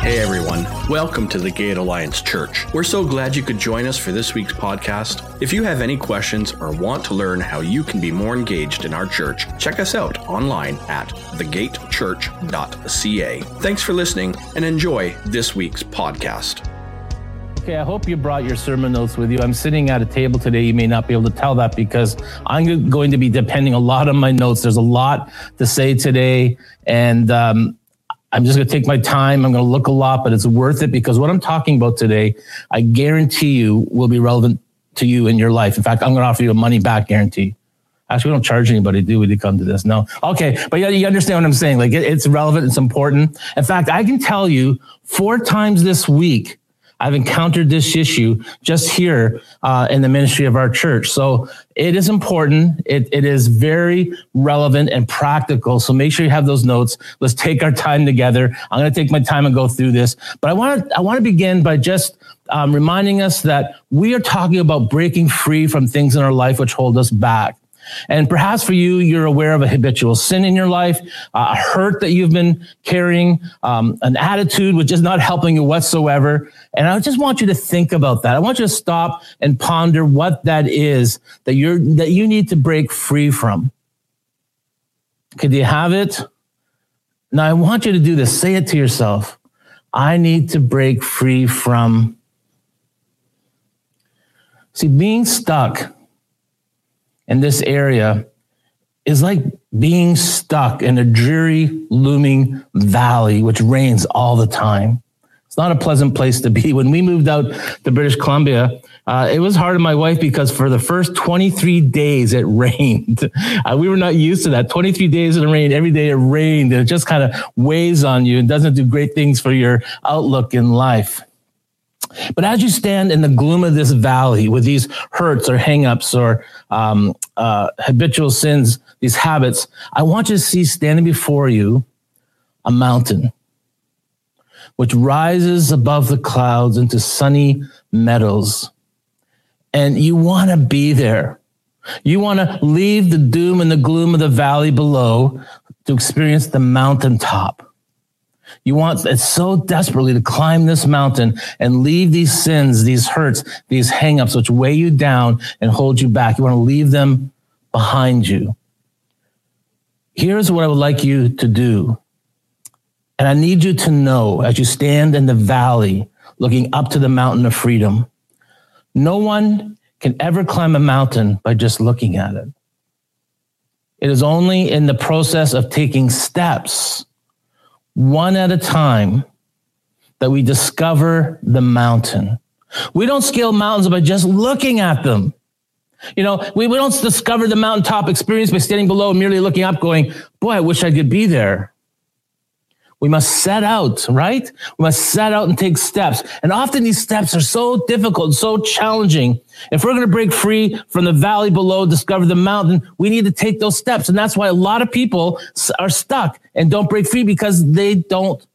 Hey everyone, welcome to the Gate Alliance Church. We're so glad you could join us for this week's podcast. If you have any questions or want to learn how you can be more engaged in our church, check us out online at thegatechurch.ca. Thanks for listening and enjoy this week's podcast. Okay, I hope you brought your sermon notes with you. I'm sitting at a table today. You may not be able to tell that because I'm going to be depending a lot on my notes. There's a lot to say today, and um, I'm just going to take my time. I'm going to look a lot, but it's worth it because what I'm talking about today, I guarantee you will be relevant to you in your life. In fact, I'm going to offer you a money back guarantee. Actually, we don't charge anybody, do we, to come to this? No. Okay. But yeah, you understand what I'm saying. Like it, it's relevant. It's important. In fact, I can tell you four times this week, I've encountered this issue just here uh, in the ministry of our church. So it is important. It, it is very relevant and practical. So make sure you have those notes. Let's take our time together. I'm going to take my time and go through this. But I want to I want to begin by just um, reminding us that we are talking about breaking free from things in our life which hold us back. And perhaps for you, you're aware of a habitual sin in your life, a hurt that you've been carrying, um, an attitude which is not helping you whatsoever. And I just want you to think about that. I want you to stop and ponder what that is that you're, that you need to break free from. Could you have it? Now I want you to do this. Say it to yourself. I need to break free from. See, being stuck in this area is like being stuck in a dreary, looming valley, which rains all the time. It's not a pleasant place to be. When we moved out to British Columbia, uh, it was hard on my wife because for the first 23 days it rained. Uh, we were not used to that. 23 days in the rain, every day it rained, and it just kind of weighs on you and doesn't do great things for your outlook in life. But as you stand in the gloom of this valley with these hurts or hangups or um, uh, habitual sins, these habits, I want you to see standing before you a mountain which rises above the clouds into sunny meadows. And you want to be there. You want to leave the doom and the gloom of the valley below to experience the mountaintop. You want it so desperately to climb this mountain and leave these sins, these hurts, these hangups, which weigh you down and hold you back. You want to leave them behind you. Here's what I would like you to do. And I need you to know as you stand in the valley looking up to the mountain of freedom, no one can ever climb a mountain by just looking at it. It is only in the process of taking steps one at a time that we discover the mountain. We don't scale mountains by just looking at them. You know, we, we don't discover the mountaintop experience by standing below and merely looking up, going, boy, I wish I could be there. We must set out, right? We must set out and take steps. And often these steps are so difficult, so challenging. If we're going to break free from the valley below, discover the mountain, we need to take those steps. And that's why a lot of people are stuck and don't break free because they don't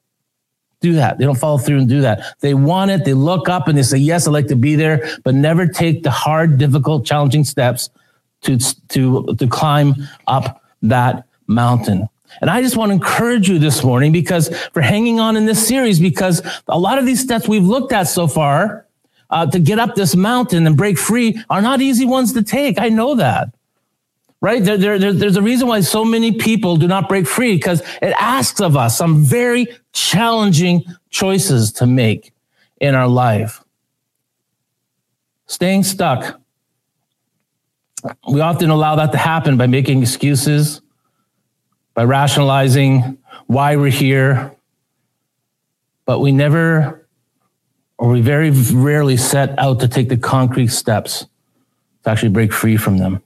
do that. They don't follow through and do that. They want it. They look up and they say, yes, I'd like to be there, but never take the hard, difficult, challenging steps to, to, to climb up that mountain. And I just want to encourage you this morning because for hanging on in this series, because a lot of these steps we've looked at so far uh, to get up this mountain and break free are not easy ones to take. I know that. Right? There, there, there, there's a reason why so many people do not break free because it asks of us some very challenging choices to make in our life. Staying stuck. We often allow that to happen by making excuses by rationalizing why we're here, but we never, or we very rarely set out to take the concrete steps to actually break free from them.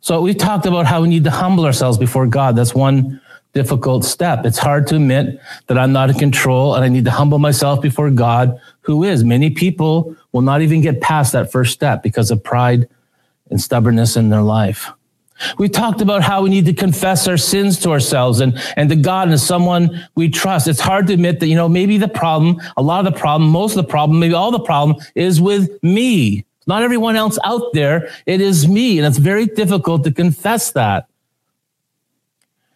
So we talked about how we need to humble ourselves before God. That's one difficult step. It's hard to admit that I'm not in control and I need to humble myself before God, who is. Many people will not even get past that first step because of pride and stubbornness in their life. We talked about how we need to confess our sins to ourselves and, and to God and to someone we trust. It's hard to admit that, you know, maybe the problem, a lot of the problem, most of the problem, maybe all the problem is with me. Not everyone else out there. It is me. And it's very difficult to confess that.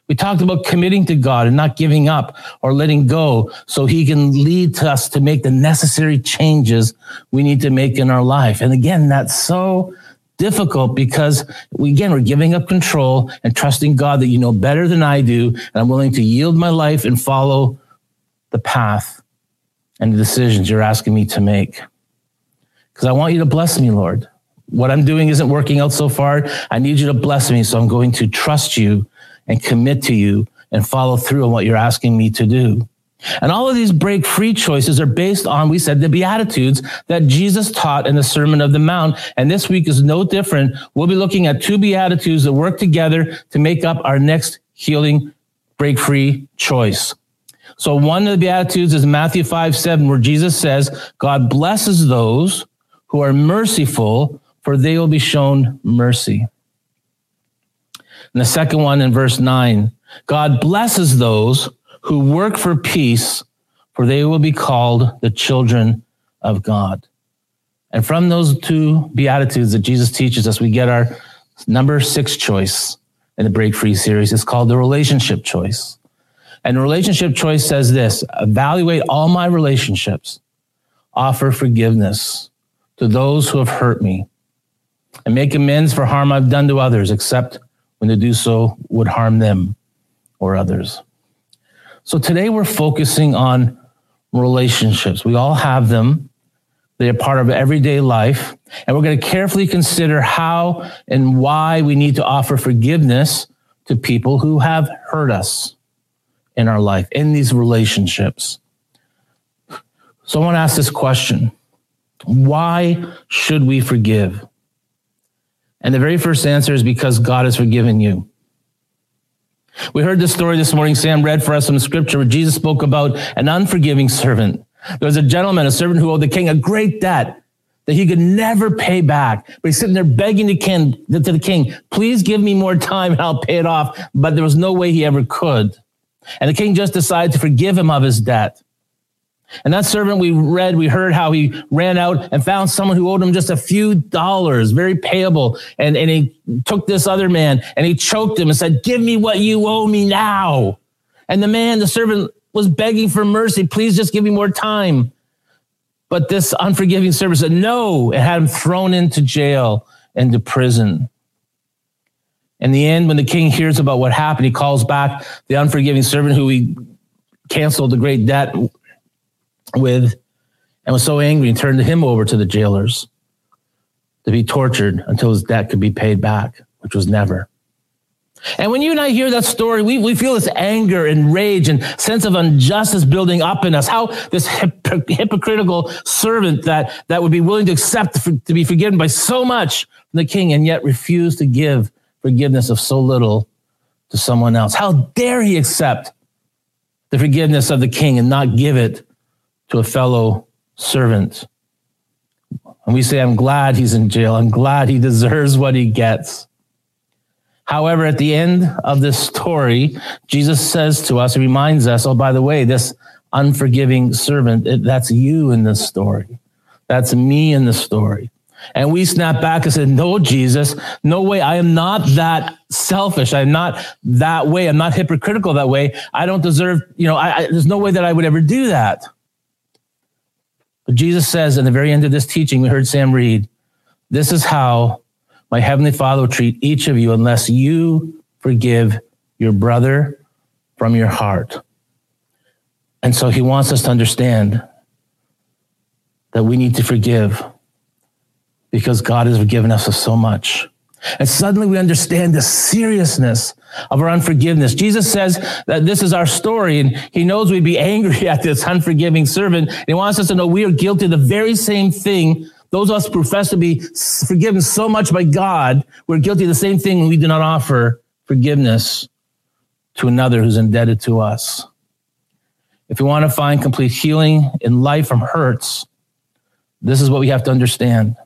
We talked about committing to God and not giving up or letting go so he can lead to us to make the necessary changes we need to make in our life. And again, that's so difficult because we, again, we're giving up control and trusting God that you know better than I do. And I'm willing to yield my life and follow the path and the decisions you're asking me to make. Because I want you to bless me, Lord. What I'm doing isn't working out so far. I need you to bless me. So I'm going to trust you and commit to you and follow through on what you're asking me to do. And all of these break free choices are based on, we said, the Beatitudes that Jesus taught in the Sermon of the Mount. And this week is no different. We'll be looking at two Beatitudes that work together to make up our next healing break free choice. So one of the Beatitudes is Matthew 5, 7, where Jesus says, God blesses those who are merciful, for they will be shown mercy. And the second one in verse 9, God blesses those who work for peace, for they will be called the children of God. And from those two Beatitudes that Jesus teaches us, we get our number six choice in the Break Free series. It's called the relationship choice. And the relationship choice says this evaluate all my relationships, offer forgiveness to those who have hurt me, and make amends for harm I've done to others, except when to do so would harm them or others. So today we're focusing on relationships. We all have them. They are part of everyday life. And we're going to carefully consider how and why we need to offer forgiveness to people who have hurt us in our life, in these relationships. So I want to ask this question Why should we forgive? And the very first answer is because God has forgiven you. We heard this story this morning. Sam read for us some scripture where Jesus spoke about an unforgiving servant. There was a gentleman, a servant who owed the king a great debt that he could never pay back. But he's sitting there begging the king, to the king, please give me more time and I'll pay it off. But there was no way he ever could. And the king just decided to forgive him of his debt. And that servant we read, we heard how he ran out and found someone who owed him just a few dollars, very payable. And, and he took this other man and he choked him and said, Give me what you owe me now. And the man, the servant, was begging for mercy. Please just give me more time. But this unforgiving servant said, No, and had him thrown into jail and to prison. In the end, when the king hears about what happened, he calls back the unforgiving servant who he canceled the great debt with and was so angry and turned him over to the jailers to be tortured until his debt could be paid back, which was never. And when you and I hear that story, we, we feel this anger and rage and sense of injustice building up in us. How this hypocritical servant that, that would be willing to accept to be forgiven by so much from the king and yet refuse to give forgiveness of so little to someone else. How dare he accept the forgiveness of the king and not give it to a fellow servant. And we say, I'm glad he's in jail. I'm glad he deserves what he gets. However, at the end of this story, Jesus says to us, he reminds us, oh, by the way, this unforgiving servant, that's you in this story. That's me in the story. And we snap back and said, No, Jesus, no way. I am not that selfish. I'm not that way. I'm not hypocritical that way. I don't deserve, you know, I, I, there's no way that I would ever do that. But Jesus says in the very end of this teaching, we heard Sam read, This is how my heavenly Father will treat each of you unless you forgive your brother from your heart. And so he wants us to understand that we need to forgive because God has forgiven us of so much. And suddenly we understand the seriousness of our unforgiveness. Jesus says that this is our story and he knows we'd be angry at this unforgiving servant. And he wants us to know we are guilty of the very same thing. Those of us profess to be forgiven so much by God, we're guilty of the same thing when we do not offer forgiveness to another who's indebted to us. If we want to find complete healing in life from hurts, this is what we have to understand.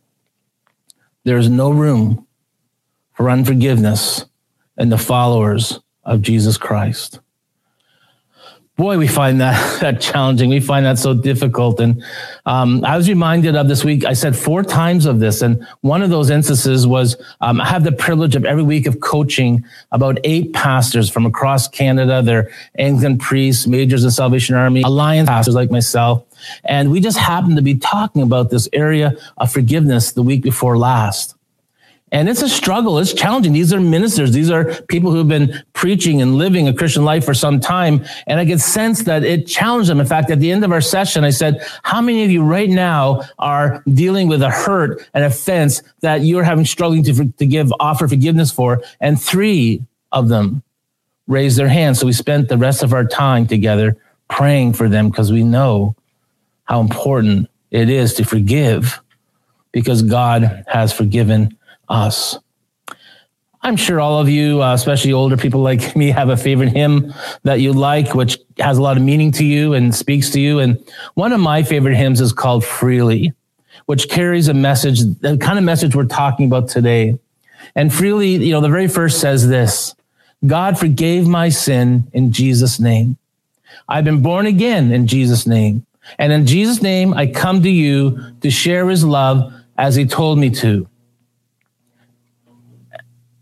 There is no room for unforgiveness and the followers of Jesus Christ. boy, we find that, that challenging. We find that so difficult. And um, I was reminded of this week, I said four times of this. And one of those instances was um, I have the privilege of every week of coaching about eight pastors from across Canada. They're Anglican priests, majors in Salvation Army, Alliance pastors like myself. And we just happened to be talking about this area of forgiveness the week before last. And it's a struggle. It's challenging. These are ministers. These are people who've been preaching and living a Christian life for some time. And I get sense that it challenged them. In fact, at the end of our session, I said, how many of you right now are dealing with a hurt, an offense that you're having struggling to, to give, offer forgiveness for? And three of them raised their hands. So we spent the rest of our time together praying for them because we know how important it is to forgive because God has forgiven us. I'm sure all of you, uh, especially older people like me, have a favorite hymn that you like, which has a lot of meaning to you and speaks to you. And one of my favorite hymns is called Freely, which carries a message, the kind of message we're talking about today. And freely, you know, the very first says this God forgave my sin in Jesus' name. I've been born again in Jesus' name. And in Jesus' name, I come to you to share his love as he told me to.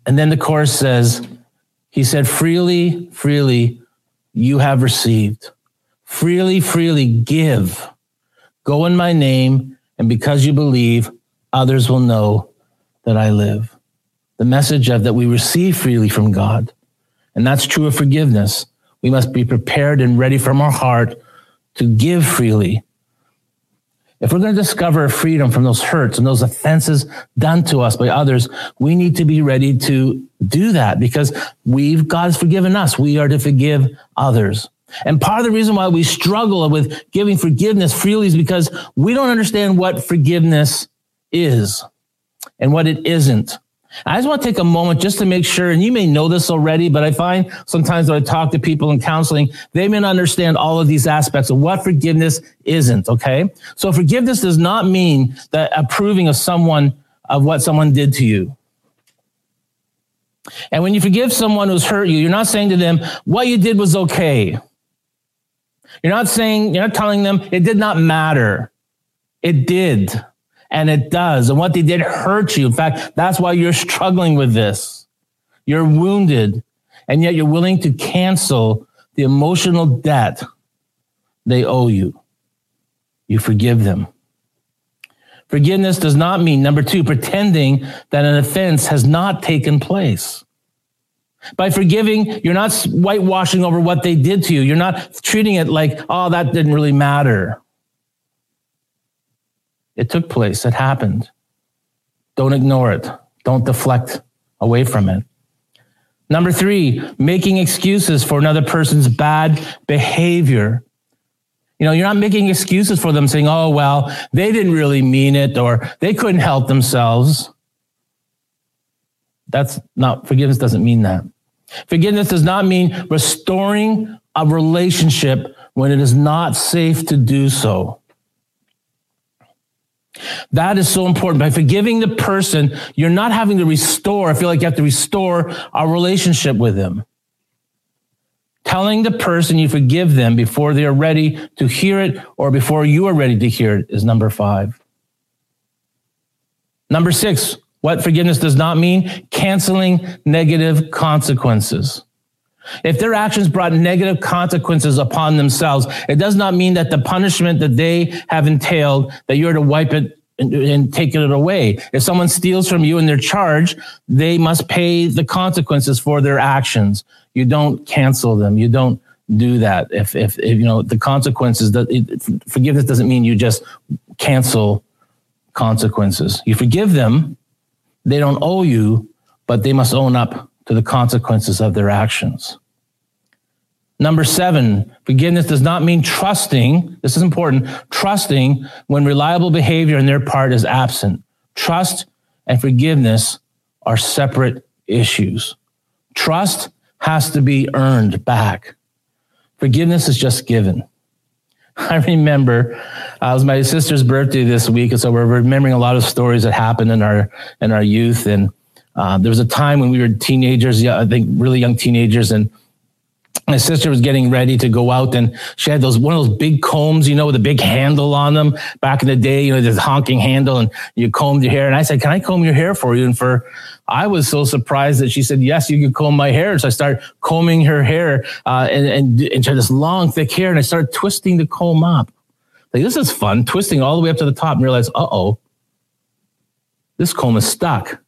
And then the chorus says, He said, freely, freely you have received. Freely, freely give. Go in my name, and because you believe, others will know that I live. The message of that we receive freely from God. And that's true of forgiveness. We must be prepared and ready from our heart to give freely if we're going to discover freedom from those hurts and those offenses done to us by others, we need to be ready to do that because we've, God has forgiven us. We are to forgive others. And part of the reason why we struggle with giving forgiveness freely is because we don't understand what forgiveness is and what it isn't. I just want to take a moment just to make sure, and you may know this already, but I find sometimes when I talk to people in counseling, they may not understand all of these aspects of what forgiveness isn't. Okay. So forgiveness does not mean that approving of someone of what someone did to you. And when you forgive someone who's hurt you, you're not saying to them, what you did was okay. You're not saying, you're not telling them it did not matter. It did and it does. And what they did hurt you. In fact, that's why you're struggling with this. You're wounded, and yet you're willing to cancel the emotional debt they owe you. You forgive them. Forgiveness does not mean, number two, pretending that an offense has not taken place. By forgiving, you're not whitewashing over what they did to you. You're not treating it like, oh, that didn't really matter. It took place. It happened. Don't ignore it. Don't deflect away from it. Number three, making excuses for another person's bad behavior. You know, you're not making excuses for them saying, oh, well, they didn't really mean it or they couldn't help themselves. That's not, forgiveness doesn't mean that. Forgiveness does not mean restoring a relationship when it is not safe to do so. That is so important. By forgiving the person, you're not having to restore. I feel like you have to restore our relationship with them. Telling the person you forgive them before they are ready to hear it or before you are ready to hear it is number five. Number six, what forgiveness does not mean canceling negative consequences. If their actions brought negative consequences upon themselves, it does not mean that the punishment that they have entailed, that you're to wipe it and, and take it away. If someone steals from you and they're charged, they must pay the consequences for their actions. You don't cancel them. You don't do that. If, if, if you know, the consequences that it, forgiveness doesn't mean you just cancel consequences. You forgive them. They don't owe you, but they must own up to the consequences of their actions. Number seven, forgiveness does not mean trusting. This is important. Trusting when reliable behavior on their part is absent. Trust and forgiveness are separate issues. Trust has to be earned back. Forgiveness is just given. I remember uh, it was my sister's birthday this week, and so we're remembering a lot of stories that happened in our in our youth. And uh, there was a time when we were teenagers, yeah, I think really young teenagers, and my sister was getting ready to go out and she had those one of those big combs, you know, with a big handle on them. Back in the day, you know, this honking handle and you combed your hair. And I said, Can I comb your hair for you? And for I was so surprised that she said, Yes, you can comb my hair. So I started combing her hair uh, and, and, and she had this long, thick hair, and I started twisting the comb up. Like, this is fun, twisting all the way up to the top and realize, uh oh, this comb is stuck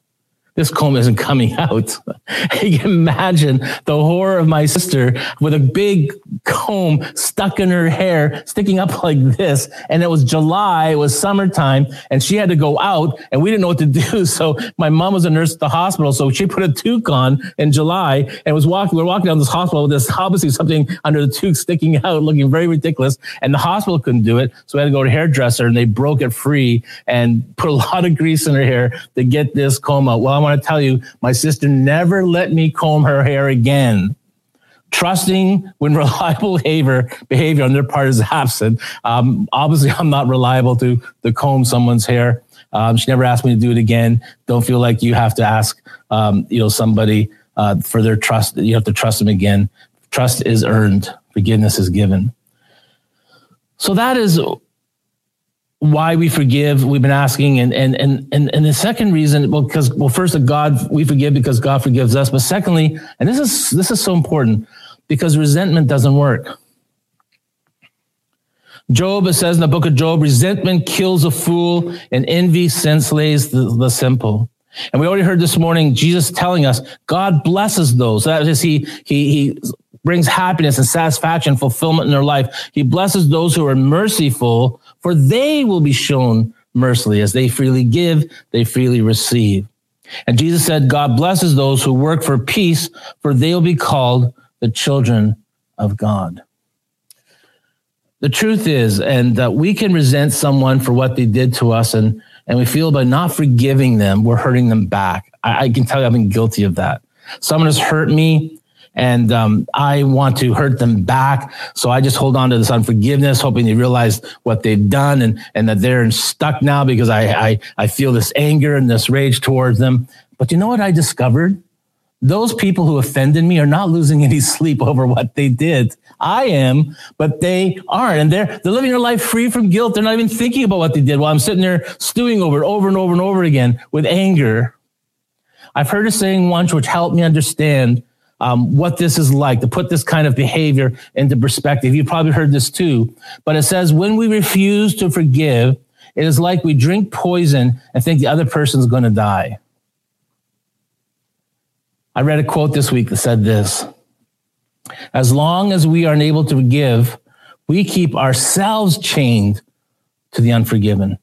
this comb isn't coming out. imagine the horror of my sister with a big comb stuck in her hair, sticking up like this. And it was July, it was summertime, and she had to go out, and we didn't know what to do. So my mom was a nurse at the hospital, so she put a toque on in July and was walking. We are walking down this hospital with this obviously something under the toque sticking out, looking very ridiculous. And the hospital couldn't do it, so we had to go to a hairdresser, and they broke it free and put a lot of grease in her hair to get this comb out. Well, I'm want to tell you, my sister never let me comb her hair again. Trusting when reliable behavior behavior on their part is absent. Um, obviously, I'm not reliable to to comb someone's hair. Um, she never asked me to do it again. Don't feel like you have to ask, um, you know, somebody uh, for their trust. You have to trust them again. Trust is earned. Forgiveness is given. So that is why we forgive we've been asking and and and and, and the second reason well because well first that god we forgive because god forgives us but secondly and this is this is so important because resentment doesn't work. Job it says in the book of job resentment kills a fool and envy slays the, the simple. And we already heard this morning jesus telling us god blesses those. That is he he he brings happiness and satisfaction fulfillment in their life. He blesses those who are merciful for they will be shown mercy as they freely give, they freely receive. And Jesus said, God blesses those who work for peace, for they will be called the children of God. The truth is, and that we can resent someone for what they did to us, and, and we feel by not forgiving them, we're hurting them back. I, I can tell you I've been guilty of that. Someone has hurt me and um, I want to hurt them back. So I just hold on to this unforgiveness, hoping they realize what they've done and, and that they're stuck now because I, I, I feel this anger and this rage towards them. But you know what I discovered? Those people who offended me are not losing any sleep over what they did. I am, but they aren't. And they're, they're living their life free from guilt. They're not even thinking about what they did while I'm sitting there stewing over it over and over and over again with anger. I've heard a saying once which helped me understand um, what this is like to put this kind of behavior into perspective. You've probably heard this too, but it says when we refuse to forgive, it is like we drink poison and think the other person's going to die. I read a quote this week that said this As long as we are unable to forgive, we keep ourselves chained to the unforgiven.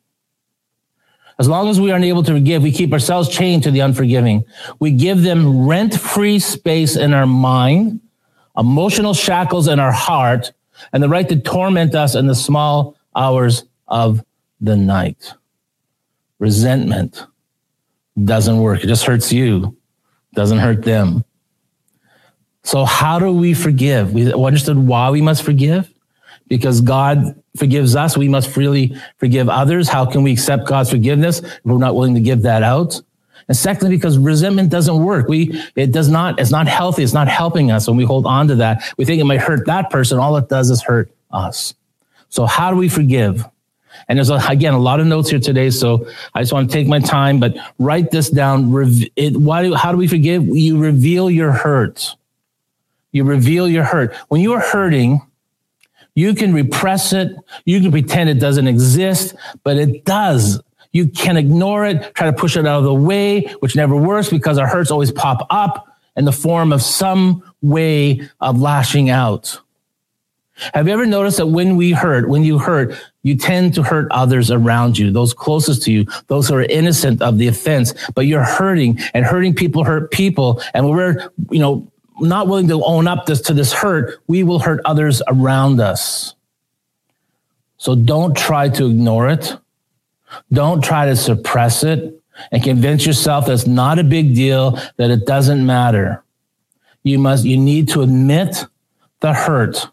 As long as we aren't able to forgive, we keep ourselves chained to the unforgiving. We give them rent free space in our mind, emotional shackles in our heart, and the right to torment us in the small hours of the night. Resentment doesn't work. It just hurts you, doesn't hurt them. So, how do we forgive? We understood why we must forgive because God forgives us, we must freely forgive others. How can we accept God's forgiveness if we're not willing to give that out? And secondly, because resentment doesn't work. We, it does not, it's not healthy. It's not helping us when we hold on to that. We think it might hurt that person. All it does is hurt us. So how do we forgive? And there's, a, again, a lot of notes here today. So I just want to take my time, but write this down. It, why do, how do we forgive? You reveal your hurt. You reveal your hurt. When you are hurting, you can repress it. You can pretend it doesn't exist, but it does. You can ignore it, try to push it out of the way, which never works because our hurts always pop up in the form of some way of lashing out. Have you ever noticed that when we hurt, when you hurt, you tend to hurt others around you, those closest to you, those who are innocent of the offense, but you're hurting and hurting people hurt people. And we're, you know, not willing to own up this, to this hurt, we will hurt others around us. So don't try to ignore it. Don't try to suppress it and convince yourself that it's not a big deal, that it doesn't matter. You must, you need to admit the hurt.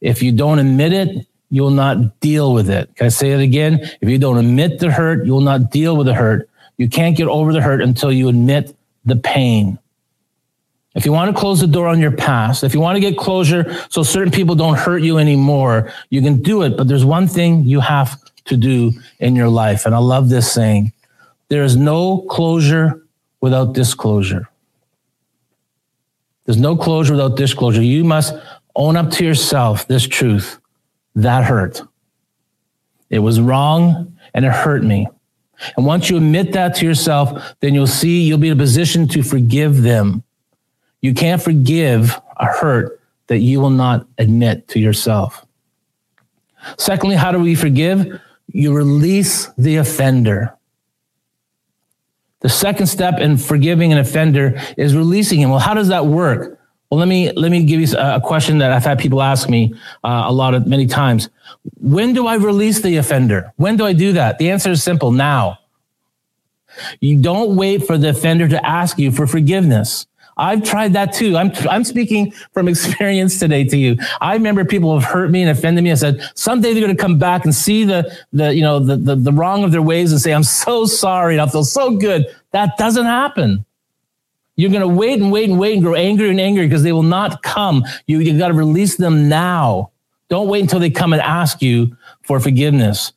If you don't admit it, you will not deal with it. Can I say it again? If you don't admit the hurt, you will not deal with the hurt. You can't get over the hurt until you admit the pain. If you want to close the door on your past, if you want to get closure so certain people don't hurt you anymore, you can do it. But there's one thing you have to do in your life. And I love this saying there is no closure without disclosure. There's no closure without disclosure. You must own up to yourself this truth that hurt. It was wrong and it hurt me. And once you admit that to yourself, then you'll see you'll be in a position to forgive them. You can't forgive a hurt that you will not admit to yourself. Secondly, how do we forgive? You release the offender. The second step in forgiving an offender is releasing him. Well, how does that work? Well, let me let me give you a question that I've had people ask me uh, a lot of many times. When do I release the offender? When do I do that? The answer is simple: now. You don't wait for the offender to ask you for forgiveness. I've tried that too. I'm, I'm speaking from experience today to you. I remember people have hurt me and offended me I said, someday they're going to come back and see the, the, you know, the, the, the wrong of their ways and say, I'm so sorry. And I'll feel so good. That doesn't happen. You're going to wait and wait and wait and grow angry and angry because they will not come. You, you got to release them now. Don't wait until they come and ask you for forgiveness.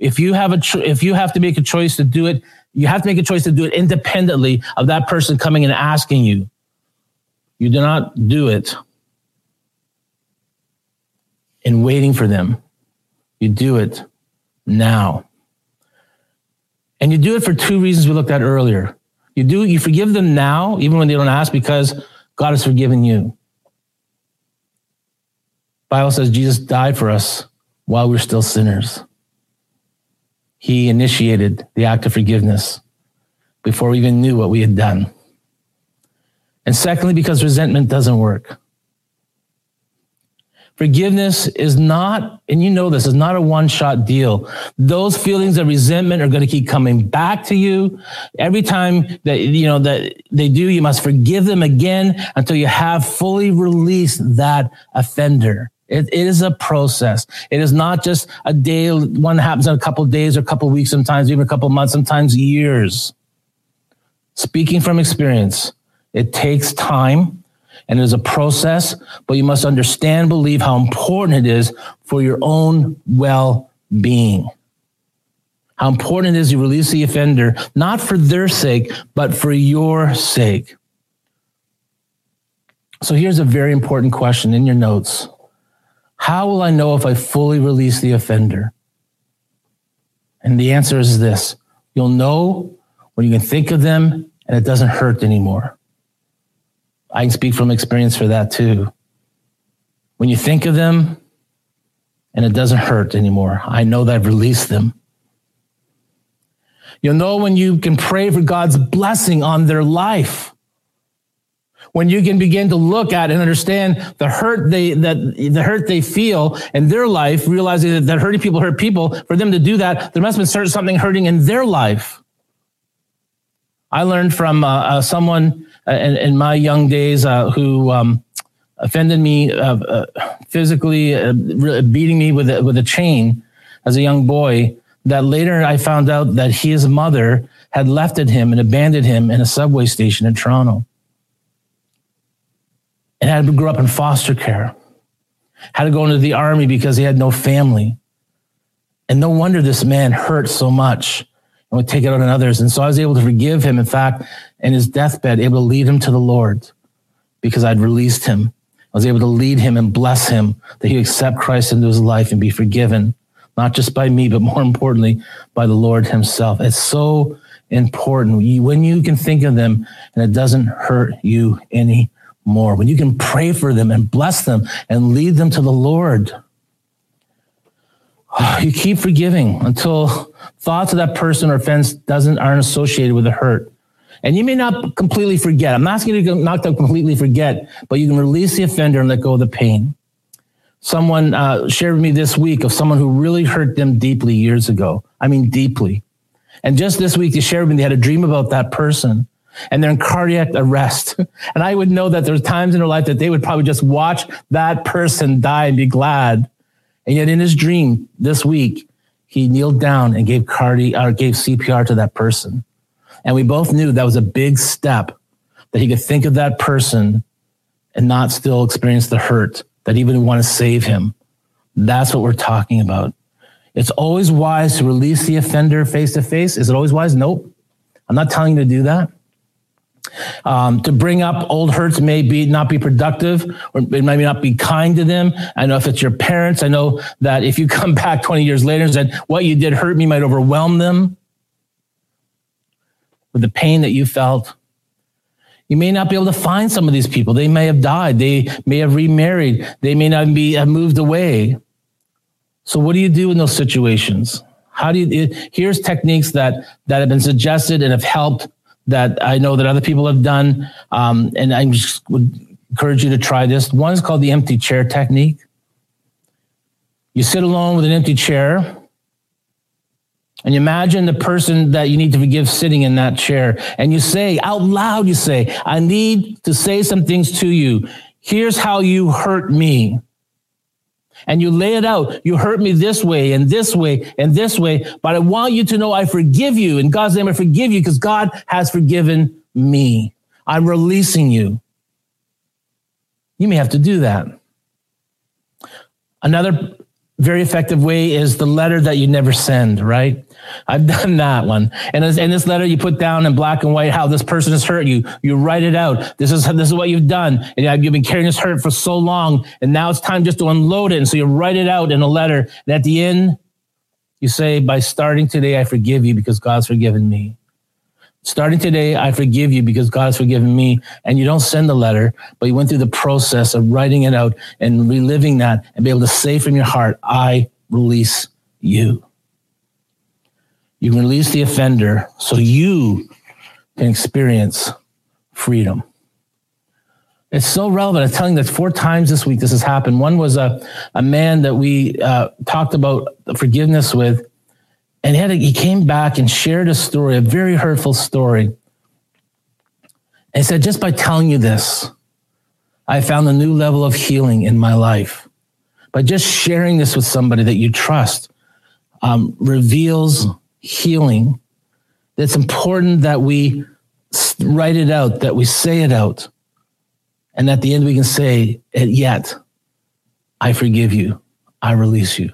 If you have a, cho- if you have to make a choice to do it, you have to make a choice to do it independently of that person coming and asking you. You do not do it in waiting for them. You do it now. And you do it for two reasons we looked at earlier. You do you forgive them now, even when they don't ask, because God has forgiven you. Bible says Jesus died for us while we're still sinners he initiated the act of forgiveness before we even knew what we had done. And secondly, because resentment doesn't work. Forgiveness is not, and you know this, is not a one shot deal. Those feelings of resentment are going to keep coming back to you. Every time that, you know, that they do, you must forgive them again until you have fully released that offender. It, it is a process. It is not just a day. One happens in a couple days or a couple weeks, sometimes even a couple months, sometimes years. Speaking from experience, it takes time and it is a process, but you must understand, believe how important it is for your own well being. How important it is you release the offender, not for their sake, but for your sake. So here's a very important question in your notes. How will I know if I fully release the offender? And the answer is this you'll know when you can think of them and it doesn't hurt anymore. I can speak from experience for that too. When you think of them and it doesn't hurt anymore, I know that I've released them. You'll know when you can pray for God's blessing on their life when you can begin to look at and understand the hurt they that the hurt they feel in their life, realizing that, that hurting people hurt people, for them to do that, there must have been something hurting in their life. I learned from uh, uh, someone uh, in, in, my young days uh, who um, offended me uh, uh, physically, beating me with a, with a chain as a young boy. That later I found out that his mother had left him and abandoned him in a subway station in Toronto and had to grow up in foster care, had to go into the army because he had no family. And no wonder this man hurt so much and would take it out on others. And so I was able to forgive him. In fact, in his deathbed, able to lead him to the Lord because I'd released him. I was able to lead him and bless him that he accept Christ into his life and be forgiven, not just by me, but more importantly, by the Lord himself. It's so important when you can think of them and it doesn't hurt you any more, when you can pray for them and bless them and lead them to the Lord. You keep forgiving until thoughts of that person or offense doesn't aren't associated with the hurt. And you may not completely forget. I'm not asking you to not to completely forget, but you can release the offender and let go of the pain. Someone uh, shared with me this week of someone who really hurt them deeply years ago. I mean, deeply. And just this week, they shared with me they had a dream about that person and they're in cardiac arrest. And I would know that there's times in their life that they would probably just watch that person die and be glad. And yet in his dream this week, he kneeled down and gave cardi or gave CPR to that person. And we both knew that was a big step that he could think of that person and not still experience the hurt, that he would want to save him. That's what we're talking about. It's always wise to release the offender face to face. Is it always wise? Nope. I'm not telling you to do that. Um, to bring up old hurts may be not be productive or it may not be kind to them. I know if it's your parents, I know that if you come back 20 years later and said, what you did hurt me might overwhelm them with the pain that you felt. You may not be able to find some of these people. They may have died. They may have remarried. They may not be have moved away. So what do you do in those situations? How do you, here's techniques that, that have been suggested and have helped that I know that other people have done. Um, and I just would encourage you to try this. One is called the empty chair technique. You sit alone with an empty chair and you imagine the person that you need to forgive sitting in that chair. And you say out loud, you say, I need to say some things to you. Here's how you hurt me and you lay it out. You hurt me this way and this way and this way, but I want you to know I forgive you. In God's name, I forgive you because God has forgiven me. I'm releasing you. You may have to do that. Another very effective way is the letter that you never send, right? I've done that one. And in this letter, you put down in black and white how this person has hurt you. You write it out. This is, this is what you've done. And you've been carrying this hurt for so long. And now it's time just to unload it. And so you write it out in a letter. And at the end, you say, by starting today, I forgive you because God's forgiven me. Starting today, I forgive you because God has forgiven me. And you don't send the letter, but you went through the process of writing it out and reliving that and be able to say from your heart, I release you. You can release the offender so you can experience freedom. It's so relevant. I'm telling you that four times this week this has happened. One was a, a man that we uh, talked about forgiveness with and he, a, he came back and shared a story, a very hurtful story. And he said, just by telling you this, I found a new level of healing in my life. By just sharing this with somebody that you trust um, reveals healing. It's important that we write it out, that we say it out. And at the end, we can say, Yet, I forgive you, I release you.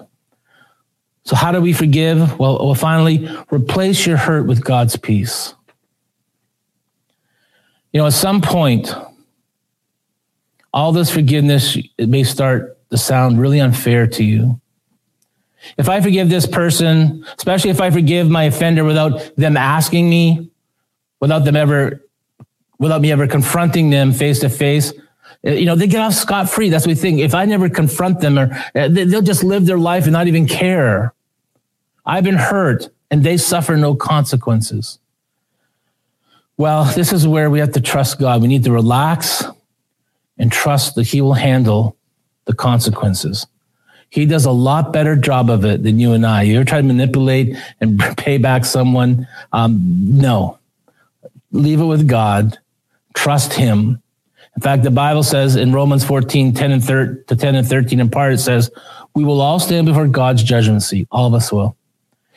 So, how do we forgive? Well, well, finally, replace your hurt with God's peace. You know, at some point, all this forgiveness it may start to sound really unfair to you. If I forgive this person, especially if I forgive my offender without them asking me, without them ever, without me ever confronting them face to face, you know, they get off scot free. That's what we think. If I never confront them or uh, they'll just live their life and not even care. I've been hurt and they suffer no consequences. Well, this is where we have to trust God. We need to relax and trust that He will handle the consequences. He does a lot better job of it than you and I. You ever try to manipulate and pay back someone? Um, no. Leave it with God. Trust Him. In fact, the Bible says in Romans 14, 10 and 13 to 10 and 13 in part, it says, we will all stand before God's judgment seat. All of us will.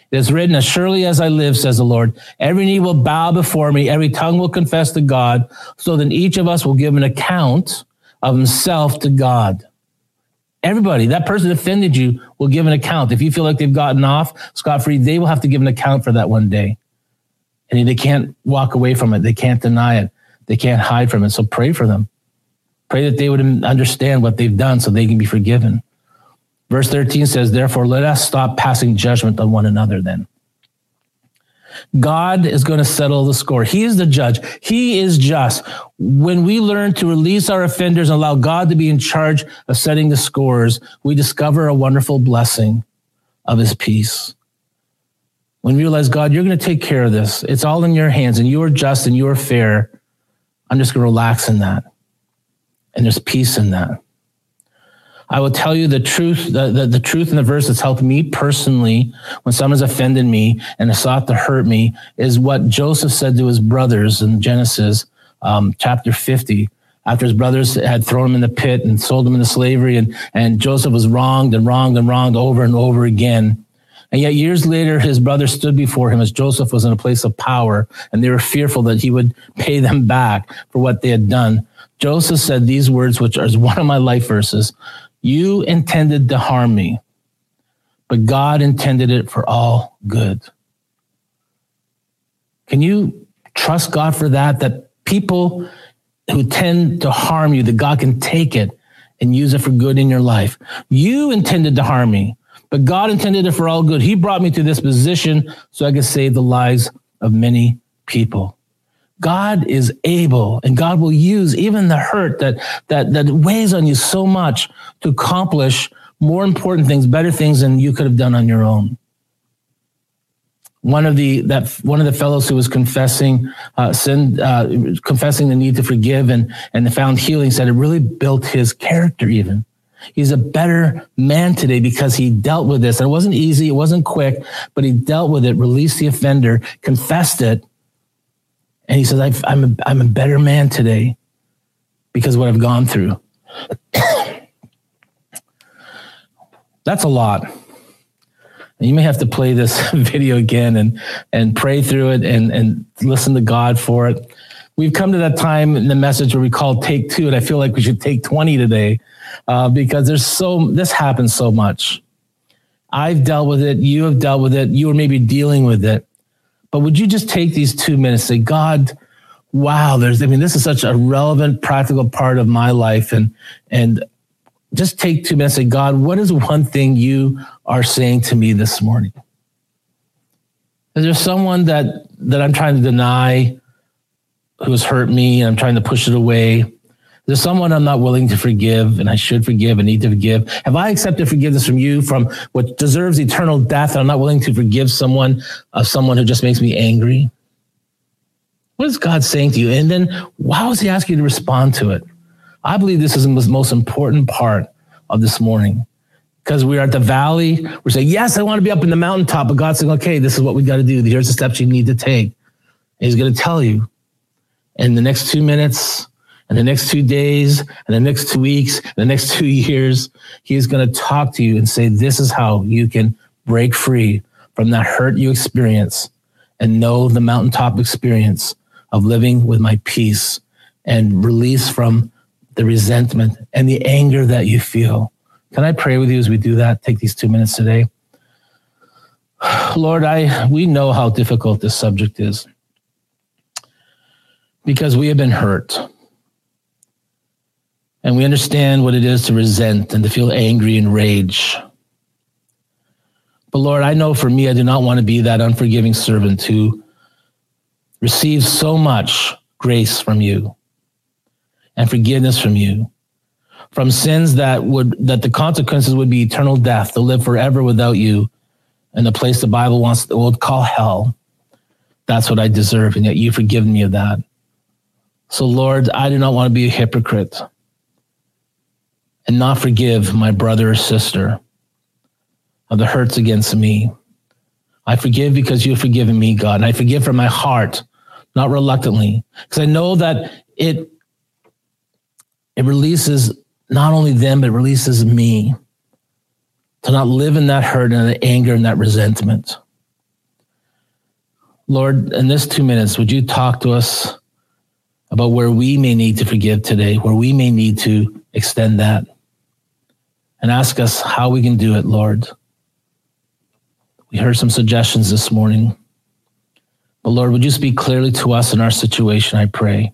It is written, as surely as I live, says the Lord, every knee will bow before me, every tongue will confess to God, so then each of us will give an account of himself to God. Everybody, that person offended you will give an account. If you feel like they've gotten off scot free, they will have to give an account for that one day. And they can't walk away from it. They can't deny it. They can't hide from it. So pray for them. Pray that they would understand what they've done so they can be forgiven. Verse 13 says, Therefore, let us stop passing judgment on one another then. God is going to settle the score. He is the judge. He is just. When we learn to release our offenders and allow God to be in charge of setting the scores, we discover a wonderful blessing of his peace. When we realize, God, you're going to take care of this. It's all in your hands and you are just and you are fair. I'm just going to relax in that. And there's peace in that. I will tell you the truth, the, the, the, truth in the verse that's helped me personally when someone's offended me and has sought to hurt me is what Joseph said to his brothers in Genesis um, chapter 50. After his brothers had thrown him in the pit and sold him into slavery, and, and Joseph was wronged and wronged and wronged over and over again. And yet, years later, his brothers stood before him as Joseph was in a place of power, and they were fearful that he would pay them back for what they had done. Joseph said these words, which are one of my life verses You intended to harm me, but God intended it for all good. Can you trust God for that? That people who tend to harm you, that God can take it and use it for good in your life. You intended to harm me, but God intended it for all good. He brought me to this position so I could save the lives of many people. God is able and God will use even the hurt that, that, that weighs on you so much to accomplish more important things, better things than you could have done on your own one of the that one of the fellows who was confessing uh, sin, uh, confessing the need to forgive and and found healing said it really built his character. Even he's a better man today because he dealt with this. And it wasn't easy, it wasn't quick, but he dealt with it, released the offender, confessed it, and he says, i am a, I'm a better man today because what I've gone through." That's a lot you may have to play this video again and and pray through it and and listen to God for it. We've come to that time in the message where we call take two, and I feel like we should take 20 today uh, because there's so this happens so much. I've dealt with it, you have dealt with it, you are maybe dealing with it. But would you just take these two minutes, and say, God, wow, there's, I mean, this is such a relevant, practical part of my life. And and just take two minutes and say, God, what is one thing you are saying to me this morning? Is there someone that that I'm trying to deny who has hurt me and I'm trying to push it away? There's someone I'm not willing to forgive and I should forgive and need to forgive. Have I accepted forgiveness from you from what deserves eternal death? And I'm not willing to forgive someone of uh, someone who just makes me angry. What is God saying to you? And then how is he asking you to respond to it? I believe this is the most important part of this morning because we're at the valley. We're saying, Yes, I want to be up in the mountaintop. But God's saying, Okay, this is what we got to do. Here's the steps you need to take. And He's going to tell you in the next two minutes, and the next two days, and the next two weeks, and the next two years, He is going to talk to you and say, This is how you can break free from that hurt you experience and know the mountaintop experience of living with my peace and release from the resentment, and the anger that you feel. Can I pray with you as we do that? Take these two minutes today. Lord, I we know how difficult this subject is because we have been hurt. And we understand what it is to resent and to feel angry and rage. But Lord, I know for me, I do not want to be that unforgiving servant who receives so much grace from you and forgiveness from you from sins that would that the consequences would be eternal death to live forever without you in the place the bible wants will call hell. That's what i deserve and yet you've forgiven me of that. So lord i do not want to be a hypocrite and not forgive my brother or sister of the hurts against me i forgive because you've forgiven me god and i forgive from my heart not reluctantly because i know that it it releases not only them, but it releases me to not live in that hurt and that anger and that resentment. Lord, in this two minutes, would you talk to us about where we may need to forgive today, where we may need to extend that, and ask us how we can do it, Lord? We heard some suggestions this morning. But Lord, would you speak clearly to us in our situation, I pray.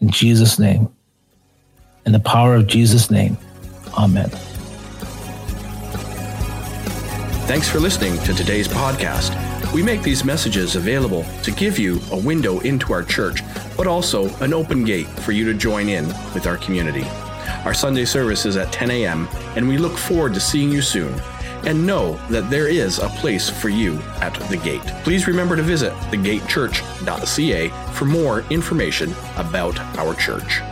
In Jesus' name. In the power of Jesus' name, amen. Thanks for listening to today's podcast. We make these messages available to give you a window into our church, but also an open gate for you to join in with our community. Our Sunday service is at 10 a.m., and we look forward to seeing you soon. And know that there is a place for you at the gate. Please remember to visit thegatechurch.ca for more information about our church.